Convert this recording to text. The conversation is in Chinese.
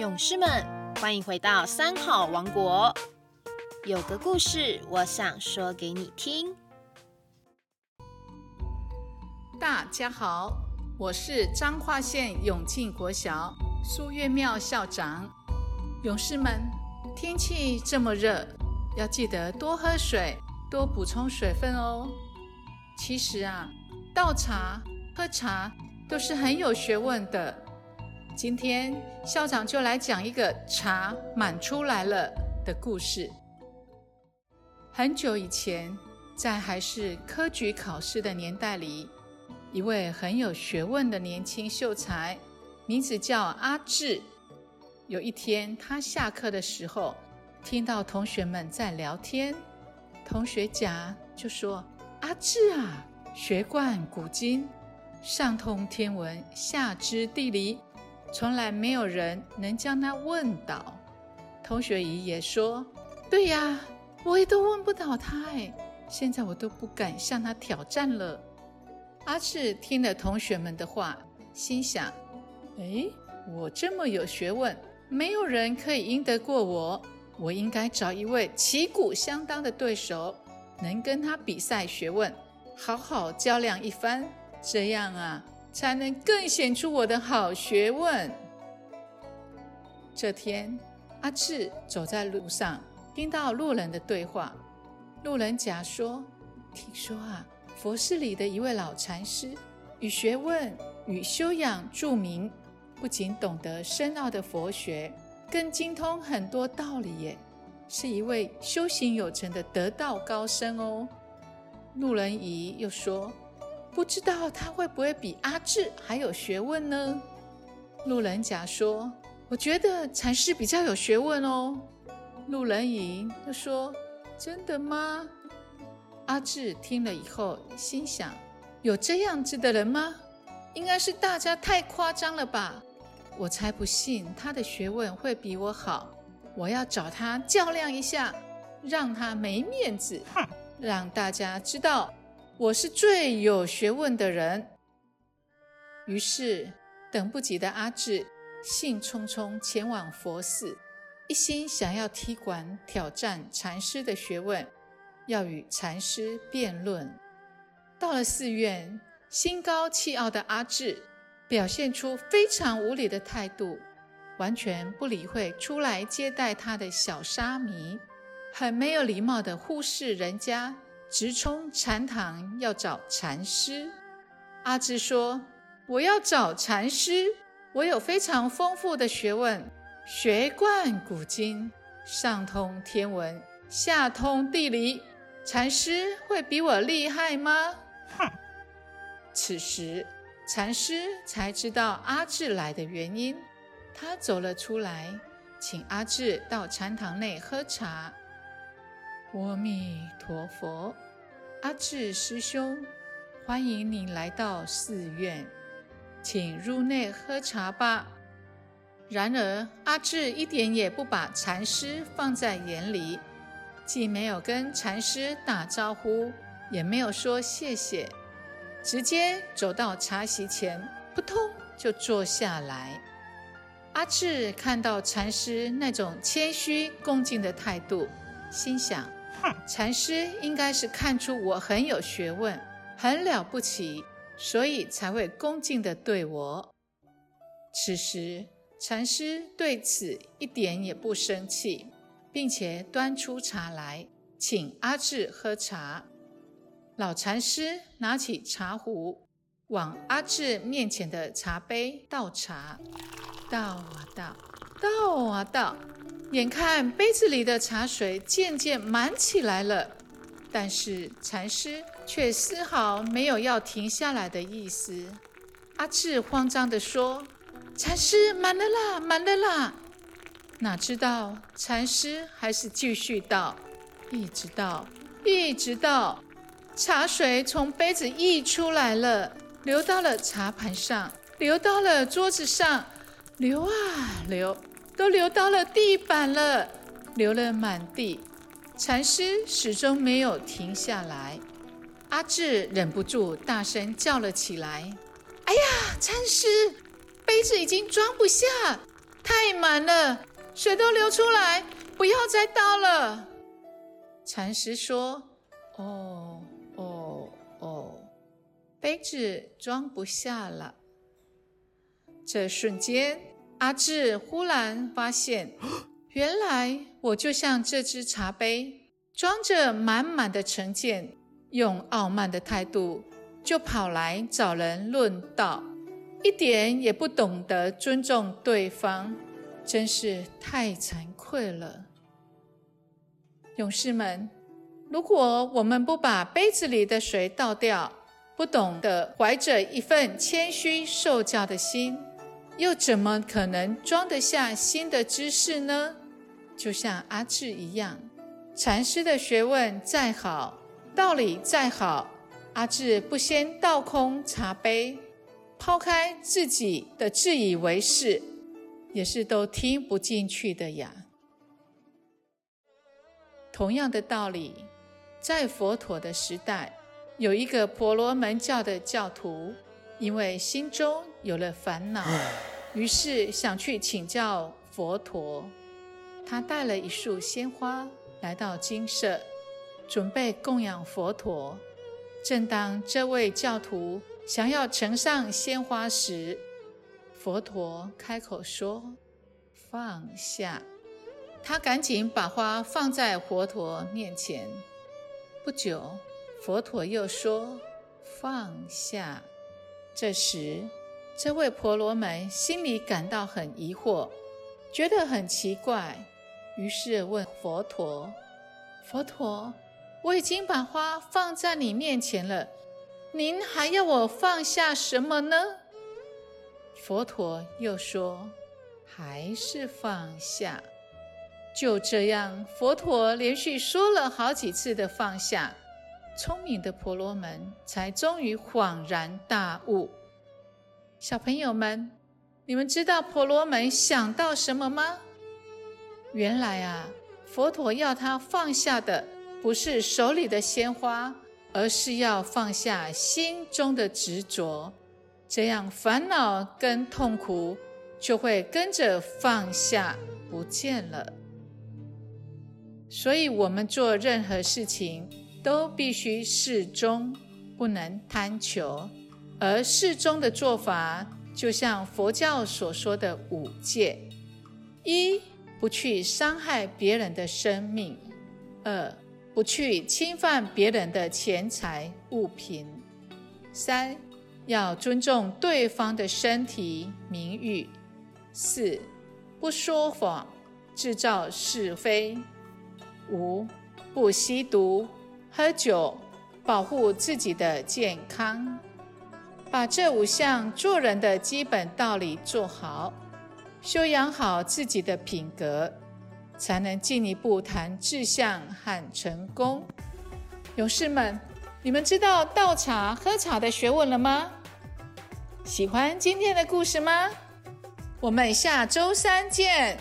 勇士们，欢迎回到三好王国。有个故事，我想说给你听。大家好，我是彰化县永庆国小苏月庙校长。勇士们，天气这么热，要记得多喝水，多补充水分哦。其实啊，倒茶、喝茶都是很有学问的。今天校长就来讲一个茶满出来了的故事。很久以前，在还是科举考试的年代里，一位很有学问的年轻秀才，名字叫阿志。有一天，他下课的时候，听到同学们在聊天，同学甲就说：“阿志啊，学贯古今，上通天文，下知地理。”从来没有人能将他问倒。同学乙也说：“对呀，我也都问不倒他哎，现在我都不敢向他挑战了。”阿志听了同学们的话，心想：“哎，我这么有学问，没有人可以赢得过我。我应该找一位旗鼓相当的对手，能跟他比赛学问，好好较量一番。这样啊。”才能更显出我的好学问。这天，阿志走在路上，听到路人的对话。路人甲说：“听说啊，佛寺里的一位老禅师，与学问与修养著名，不仅懂得深奥的佛学，更精通很多道理耶，是一位修行有成的得道高僧哦。”路人乙又说。不知道他会不会比阿志还有学问呢？路人甲说：“我觉得禅师比较有学问哦。”路人乙又说：“真的吗？”阿志听了以后心想：“有这样子的人吗？应该是大家太夸张了吧！我才不信他的学问会比我好。我要找他较量一下，让他没面子，让大家知道。”我是最有学问的人。于是，等不及的阿志兴冲冲前往佛寺，一心想要踢馆挑战禅师的学问，要与禅师辩论。到了寺院，心高气傲的阿志表现出非常无礼的态度，完全不理会出来接待他的小沙弥，很没有礼貌的忽视人家。直冲禅堂要找禅师，阿志说：“我要找禅师，我有非常丰富的学问，学贯古今，上通天文，下通地理。禅师会比我厉害吗？”哼！此时，禅师才知道阿志来的原因，他走了出来，请阿志到禅堂内喝茶。阿弥陀佛，阿智师兄，欢迎你来到寺院，请入内喝茶吧。然而，阿智一点也不把禅师放在眼里，既没有跟禅师打招呼，也没有说谢谢，直接走到茶席前，扑通就坐下来。阿智看到禅师那种谦虚恭敬的态度，心想。禅师应该是看出我很有学问，很了不起，所以才会恭敬地对我。此时，禅师对此一点也不生气，并且端出茶来，请阿志喝茶。老禅师拿起茶壶，往阿志面前的茶杯倒茶，倒啊倒，倒啊倒。眼看杯子里的茶水渐渐满起来了，但是禅师却丝毫没有要停下来的意思。阿志慌张地说：“禅师，满了啦，满了啦！”哪知道禅师还是继续倒，一直倒，一直倒，茶水从杯子溢出来了，流到了茶盘上，流到了桌子上，流啊流。都流到了地板了，流了满地。禅师始终没有停下来。阿志忍不住大声叫了起来：“哎呀，禅师，杯子已经装不下，太满了，水都流出来，不要再倒了。禅师说：“哦，哦，哦，杯子装不下了。”这瞬间，阿志忽然发现，原来我就像这只茶杯，装着满满的成见，用傲慢的态度就跑来找人论道，一点也不懂得尊重对方，真是太惭愧了。勇士们，如果我们不把杯子里的水倒掉，不懂得怀着一份谦虚受教的心，又怎么可能装得下新的知识呢？就像阿志一样，禅师的学问再好，道理再好，阿志不先倒空茶杯，抛开自己的自以为是，也是都听不进去的呀。同样的道理，在佛陀的时代，有一个婆罗门教的教徒，因为心中有了烦恼，于是想去请教佛陀。他带了一束鲜花来到精舍，准备供养佛陀。正当这位教徒想要呈上鲜花时，佛陀开口说：“放下。”他赶紧把花放在佛陀面前。不久，佛陀又说：“放下。”这时，这位婆罗门心里感到很疑惑，觉得很奇怪，于是问佛陀：“佛陀，我已经把花放在你面前了，您还要我放下什么呢？”佛陀又说：“还是放下。”就这样，佛陀连续说了好几次的放下，聪明的婆罗门才终于恍然大悟。小朋友们，你们知道婆罗门想到什么吗？原来啊，佛陀要他放下的不是手里的鲜花，而是要放下心中的执着，这样烦恼跟痛苦就会跟着放下不见了。所以，我们做任何事情都必须适中，不能贪求。而适中的做法，就像佛教所说的五戒：一、不去伤害别人的生命；二、不去侵犯别人的钱财物品；三、要尊重对方的身体名誉；四、不说谎，制造是非。五不吸毒、喝酒，保护自己的健康，把这五项做人的基本道理做好，修养好自己的品格，才能进一步谈志向和成功。勇士们，你们知道倒茶喝茶的学问了吗？喜欢今天的故事吗？我们下周三见。